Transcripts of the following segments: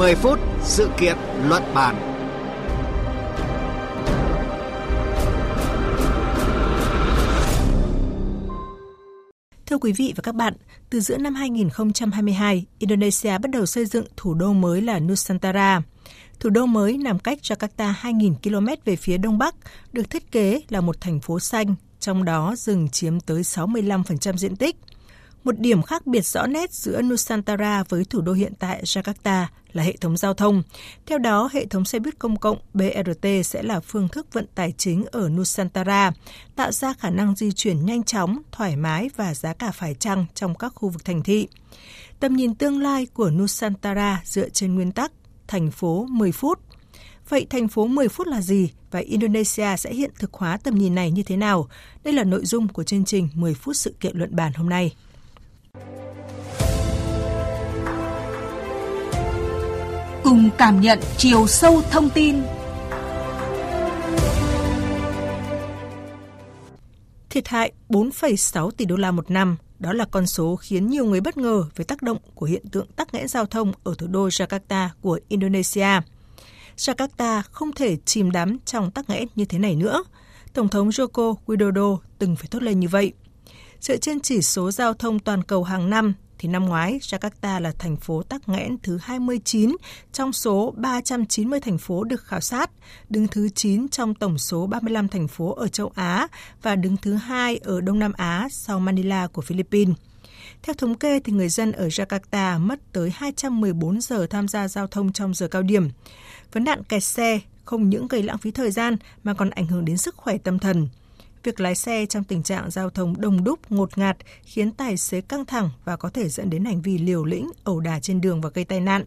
10 phút sự kiện luận bàn. Thưa quý vị và các bạn, từ giữa năm 2022, Indonesia bắt đầu xây dựng thủ đô mới là Nusantara. Thủ đô mới nằm cách Jakarta 2.000 km về phía đông bắc, được thiết kế là một thành phố xanh, trong đó rừng chiếm tới 65% diện tích. Một điểm khác biệt rõ nét giữa Nusantara với thủ đô hiện tại Jakarta là hệ thống giao thông. Theo đó, hệ thống xe buýt công cộng BRT sẽ là phương thức vận tải chính ở Nusantara, tạo ra khả năng di chuyển nhanh chóng, thoải mái và giá cả phải chăng trong các khu vực thành thị. Tầm nhìn tương lai của Nusantara dựa trên nguyên tắc thành phố 10 phút. Vậy thành phố 10 phút là gì và Indonesia sẽ hiện thực hóa tầm nhìn này như thế nào? Đây là nội dung của chương trình 10 phút sự kiện luận bàn hôm nay. Cùng cảm nhận chiều sâu thông tin Thiệt hại 4,6 tỷ đô la một năm, đó là con số khiến nhiều người bất ngờ về tác động của hiện tượng tắc nghẽn giao thông ở thủ đô Jakarta của Indonesia. Jakarta không thể chìm đắm trong tắc nghẽn như thế này nữa. Tổng thống Joko Widodo từng phải thốt lên như vậy. Dựa trên chỉ số giao thông toàn cầu hàng năm, thì năm ngoái Jakarta là thành phố tắc nghẽn thứ 29 trong số 390 thành phố được khảo sát, đứng thứ 9 trong tổng số 35 thành phố ở châu Á và đứng thứ hai ở Đông Nam Á sau Manila của Philippines. Theo thống kê, thì người dân ở Jakarta mất tới 214 giờ tham gia giao thông trong giờ cao điểm. Vấn nạn kẹt xe không những gây lãng phí thời gian mà còn ảnh hưởng đến sức khỏe tâm thần. Việc lái xe trong tình trạng giao thông đông đúc, ngột ngạt khiến tài xế căng thẳng và có thể dẫn đến hành vi liều lĩnh, ẩu đả trên đường và gây tai nạn.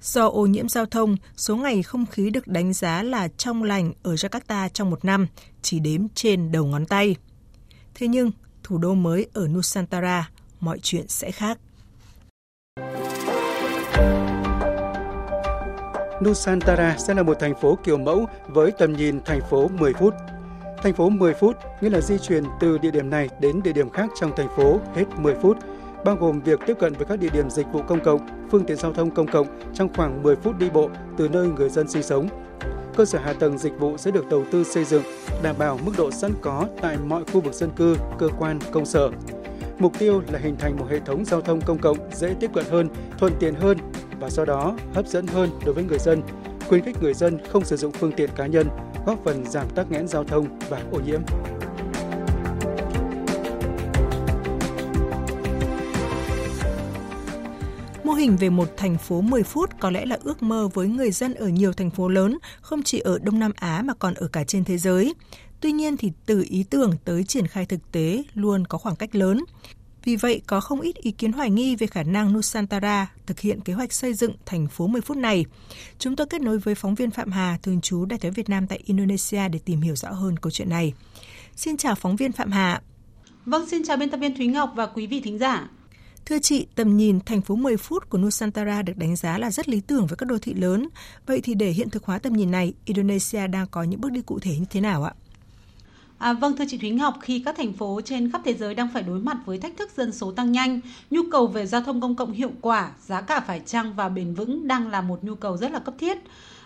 Do ô nhiễm giao thông, số ngày không khí được đánh giá là trong lành ở Jakarta trong một năm, chỉ đếm trên đầu ngón tay. Thế nhưng, thủ đô mới ở Nusantara, mọi chuyện sẽ khác. Nusantara sẽ là một thành phố kiểu mẫu với tầm nhìn thành phố 10 phút. Thành phố 10 phút nghĩa là di chuyển từ địa điểm này đến địa điểm khác trong thành phố hết 10 phút, bao gồm việc tiếp cận với các địa điểm dịch vụ công cộng, phương tiện giao thông công cộng trong khoảng 10 phút đi bộ từ nơi người dân sinh sống. Cơ sở hạ tầng dịch vụ sẽ được đầu tư xây dựng, đảm bảo mức độ sẵn có tại mọi khu vực dân cư, cơ quan, công sở. Mục tiêu là hình thành một hệ thống giao thông công cộng dễ tiếp cận hơn, thuận tiện hơn và do đó hấp dẫn hơn đối với người dân, khuyến khích người dân không sử dụng phương tiện cá nhân góp phần giảm tắc nghẽn giao thông và ô nhiễm. Mô hình về một thành phố 10 phút có lẽ là ước mơ với người dân ở nhiều thành phố lớn, không chỉ ở Đông Nam Á mà còn ở cả trên thế giới. Tuy nhiên thì từ ý tưởng tới triển khai thực tế luôn có khoảng cách lớn. Vì vậy, có không ít ý kiến hoài nghi về khả năng Nusantara thực hiện kế hoạch xây dựng thành phố 10 phút này. Chúng tôi kết nối với phóng viên Phạm Hà, thường trú Đại tiếng Việt Nam tại Indonesia để tìm hiểu rõ hơn câu chuyện này. Xin chào phóng viên Phạm Hà. Vâng, xin chào biên tập viên Thúy Ngọc và quý vị thính giả. Thưa chị, tầm nhìn thành phố 10 phút của Nusantara được đánh giá là rất lý tưởng với các đô thị lớn. Vậy thì để hiện thực hóa tầm nhìn này, Indonesia đang có những bước đi cụ thể như thế nào ạ? À, vâng thưa chị Thúy Ngọc, khi các thành phố trên khắp thế giới đang phải đối mặt với thách thức dân số tăng nhanh, nhu cầu về giao thông công cộng hiệu quả, giá cả phải chăng và bền vững đang là một nhu cầu rất là cấp thiết.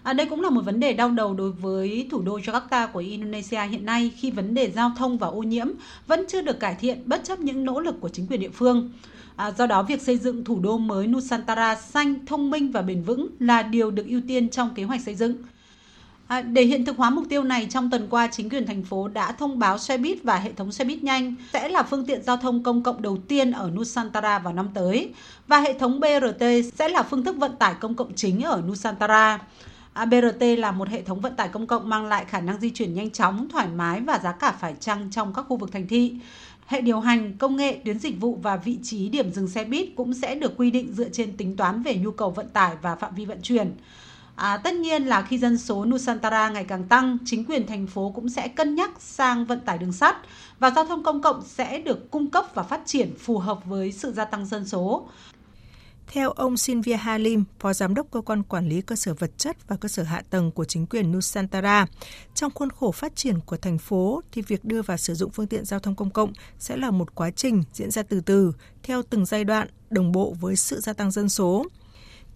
À, đây cũng là một vấn đề đau đầu đối với thủ đô Jakarta của Indonesia hiện nay khi vấn đề giao thông và ô nhiễm vẫn chưa được cải thiện bất chấp những nỗ lực của chính quyền địa phương. À, do đó, việc xây dựng thủ đô mới Nusantara xanh, thông minh và bền vững là điều được ưu tiên trong kế hoạch xây dựng. À, để hiện thực hóa mục tiêu này, trong tuần qua, chính quyền thành phố đã thông báo xe buýt và hệ thống xe buýt nhanh sẽ là phương tiện giao thông công cộng đầu tiên ở Nusantara vào năm tới. Và hệ thống BRT sẽ là phương thức vận tải công cộng chính ở Nusantara. À, BRT là một hệ thống vận tải công cộng mang lại khả năng di chuyển nhanh chóng, thoải mái và giá cả phải chăng trong các khu vực thành thị. Hệ điều hành, công nghệ, tuyến dịch vụ và vị trí điểm dừng xe buýt cũng sẽ được quy định dựa trên tính toán về nhu cầu vận tải và phạm vi vận chuyển. À, tất nhiên là khi dân số Nusantara ngày càng tăng, chính quyền thành phố cũng sẽ cân nhắc sang vận tải đường sắt và giao thông công cộng sẽ được cung cấp và phát triển phù hợp với sự gia tăng dân số. Theo ông Sinvia Halim, Phó Giám đốc Cơ quan Quản lý Cơ sở Vật chất và Cơ sở Hạ tầng của chính quyền Nusantara, trong khuôn khổ phát triển của thành phố thì việc đưa vào sử dụng phương tiện giao thông công cộng sẽ là một quá trình diễn ra từ từ, theo từng giai đoạn, đồng bộ với sự gia tăng dân số.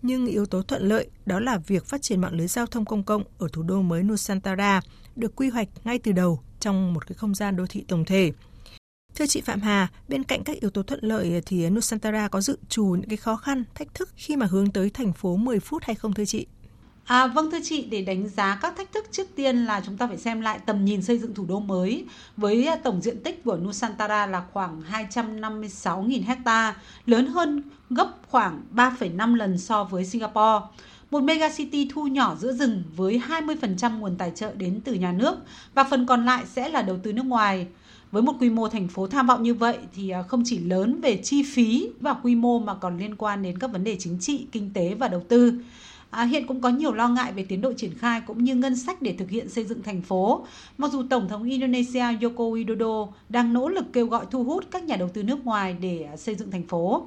Nhưng yếu tố thuận lợi đó là việc phát triển mạng lưới giao thông công cộng ở thủ đô mới Nusantara được quy hoạch ngay từ đầu trong một cái không gian đô thị tổng thể. Thưa chị Phạm Hà, bên cạnh các yếu tố thuận lợi thì Nusantara có dự trù những cái khó khăn, thách thức khi mà hướng tới thành phố 10 phút hay không thưa chị? À, vâng thưa chị, để đánh giá các thách thức trước tiên là chúng ta phải xem lại tầm nhìn xây dựng thủ đô mới với à, tổng diện tích của Nusantara là khoảng 256.000 hecta, lớn hơn gấp khoảng 3,5 lần so với Singapore. Một megacity thu nhỏ giữa rừng với 20% nguồn tài trợ đến từ nhà nước và phần còn lại sẽ là đầu tư nước ngoài. Với một quy mô thành phố tham vọng như vậy thì à, không chỉ lớn về chi phí và quy mô mà còn liên quan đến các vấn đề chính trị, kinh tế và đầu tư. À, hiện cũng có nhiều lo ngại về tiến độ triển khai cũng như ngân sách để thực hiện xây dựng thành phố. Mặc dù Tổng thống Indonesia Joko Widodo đang nỗ lực kêu gọi thu hút các nhà đầu tư nước ngoài để à, xây dựng thành phố.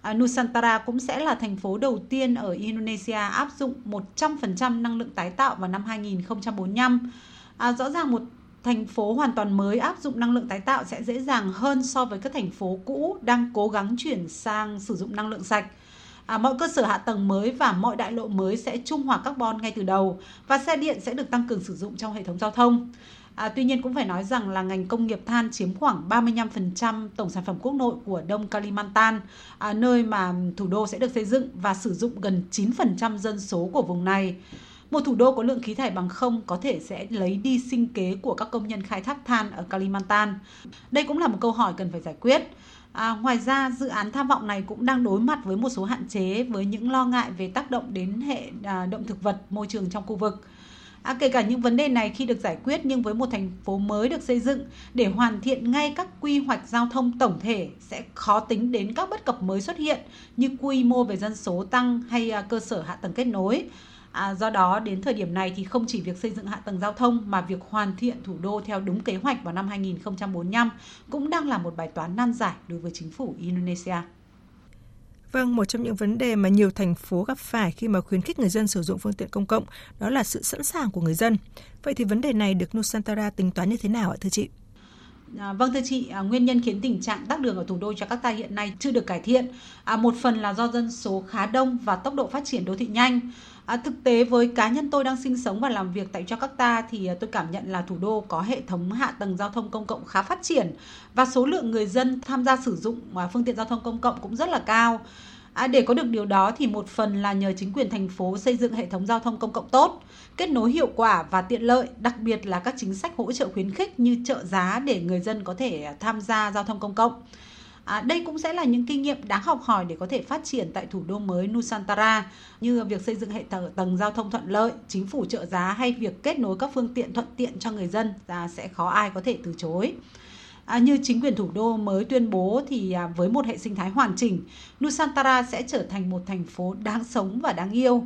À, Nusantara cũng sẽ là thành phố đầu tiên ở Indonesia áp dụng 100% năng lượng tái tạo vào năm 2045. À, rõ ràng một thành phố hoàn toàn mới áp dụng năng lượng tái tạo sẽ dễ dàng hơn so với các thành phố cũ đang cố gắng chuyển sang sử dụng năng lượng sạch. À, mọi cơ sở hạ tầng mới và mọi đại lộ mới sẽ trung hòa carbon ngay từ đầu và xe điện sẽ được tăng cường sử dụng trong hệ thống giao thông. À, tuy nhiên cũng phải nói rằng là ngành công nghiệp than chiếm khoảng 35% tổng sản phẩm quốc nội của Đông Kalimantan, à, nơi mà thủ đô sẽ được xây dựng và sử dụng gần 9% dân số của vùng này. Một thủ đô có lượng khí thải bằng không có thể sẽ lấy đi sinh kế của các công nhân khai thác than ở Kalimantan. Đây cũng là một câu hỏi cần phải giải quyết. À, ngoài ra, dự án tham vọng này cũng đang đối mặt với một số hạn chế với những lo ngại về tác động đến hệ à, động thực vật môi trường trong khu vực. À, kể cả những vấn đề này khi được giải quyết nhưng với một thành phố mới được xây dựng để hoàn thiện ngay các quy hoạch giao thông tổng thể sẽ khó tính đến các bất cập mới xuất hiện như quy mô về dân số tăng hay à, cơ sở hạ tầng kết nối. À, do đó đến thời điểm này thì không chỉ việc xây dựng hạ tầng giao thông mà việc hoàn thiện thủ đô theo đúng kế hoạch vào năm 2045 cũng đang là một bài toán nan giải đối với chính phủ Indonesia. Vâng, một trong những vấn đề mà nhiều thành phố gặp phải khi mà khuyến khích người dân sử dụng phương tiện công cộng đó là sự sẵn sàng của người dân. Vậy thì vấn đề này được Nusantara tính toán như thế nào ạ thưa chị? À, vâng thưa chị, à, nguyên nhân khiến tình trạng tắc đường ở thủ đô Jakarta hiện nay chưa được cải thiện. À, một phần là do dân số khá đông và tốc độ phát triển đô thị nhanh. À, thực tế với cá nhân tôi đang sinh sống và làm việc tại Jakarta thì à, tôi cảm nhận là thủ đô có hệ thống hạ tầng giao thông công cộng khá phát triển và số lượng người dân tham gia sử dụng à, phương tiện giao thông công cộng cũng rất là cao. À, để có được điều đó thì một phần là nhờ chính quyền thành phố xây dựng hệ thống giao thông công cộng tốt, kết nối hiệu quả và tiện lợi, đặc biệt là các chính sách hỗ trợ khuyến khích như trợ giá để người dân có thể tham gia giao thông công cộng. À, đây cũng sẽ là những kinh nghiệm đáng học hỏi để có thể phát triển tại thủ đô mới Nusantara như việc xây dựng hệ tầng giao thông thuận lợi, chính phủ trợ giá hay việc kết nối các phương tiện thuận tiện cho người dân à, sẽ khó ai có thể từ chối. À, như chính quyền thủ đô mới tuyên bố thì à, với một hệ sinh thái hoàn chỉnh, Nusantara sẽ trở thành một thành phố đáng sống và đáng yêu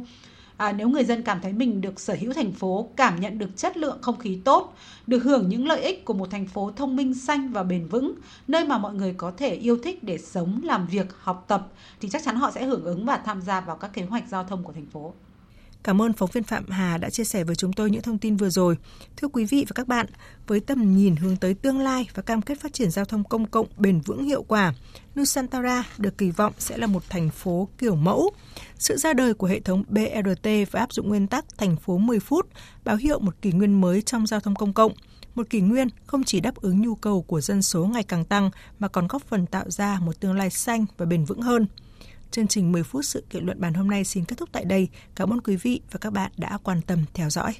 à, nếu người dân cảm thấy mình được sở hữu thành phố, cảm nhận được chất lượng không khí tốt, được hưởng những lợi ích của một thành phố thông minh xanh và bền vững, nơi mà mọi người có thể yêu thích để sống, làm việc, học tập, thì chắc chắn họ sẽ hưởng ứng và tham gia vào các kế hoạch giao thông của thành phố. Cảm ơn phóng viên Phạm Hà đã chia sẻ với chúng tôi những thông tin vừa rồi. Thưa quý vị và các bạn, với tầm nhìn hướng tới tương lai và cam kết phát triển giao thông công cộng bền vững hiệu quả, Nusantara được kỳ vọng sẽ là một thành phố kiểu mẫu. Sự ra đời của hệ thống BRT và áp dụng nguyên tắc thành phố 10 phút báo hiệu một kỷ nguyên mới trong giao thông công cộng. Một kỷ nguyên không chỉ đáp ứng nhu cầu của dân số ngày càng tăng mà còn góp phần tạo ra một tương lai xanh và bền vững hơn. Chương trình 10 phút sự kiện luận bàn hôm nay xin kết thúc tại đây. Cảm ơn quý vị và các bạn đã quan tâm theo dõi.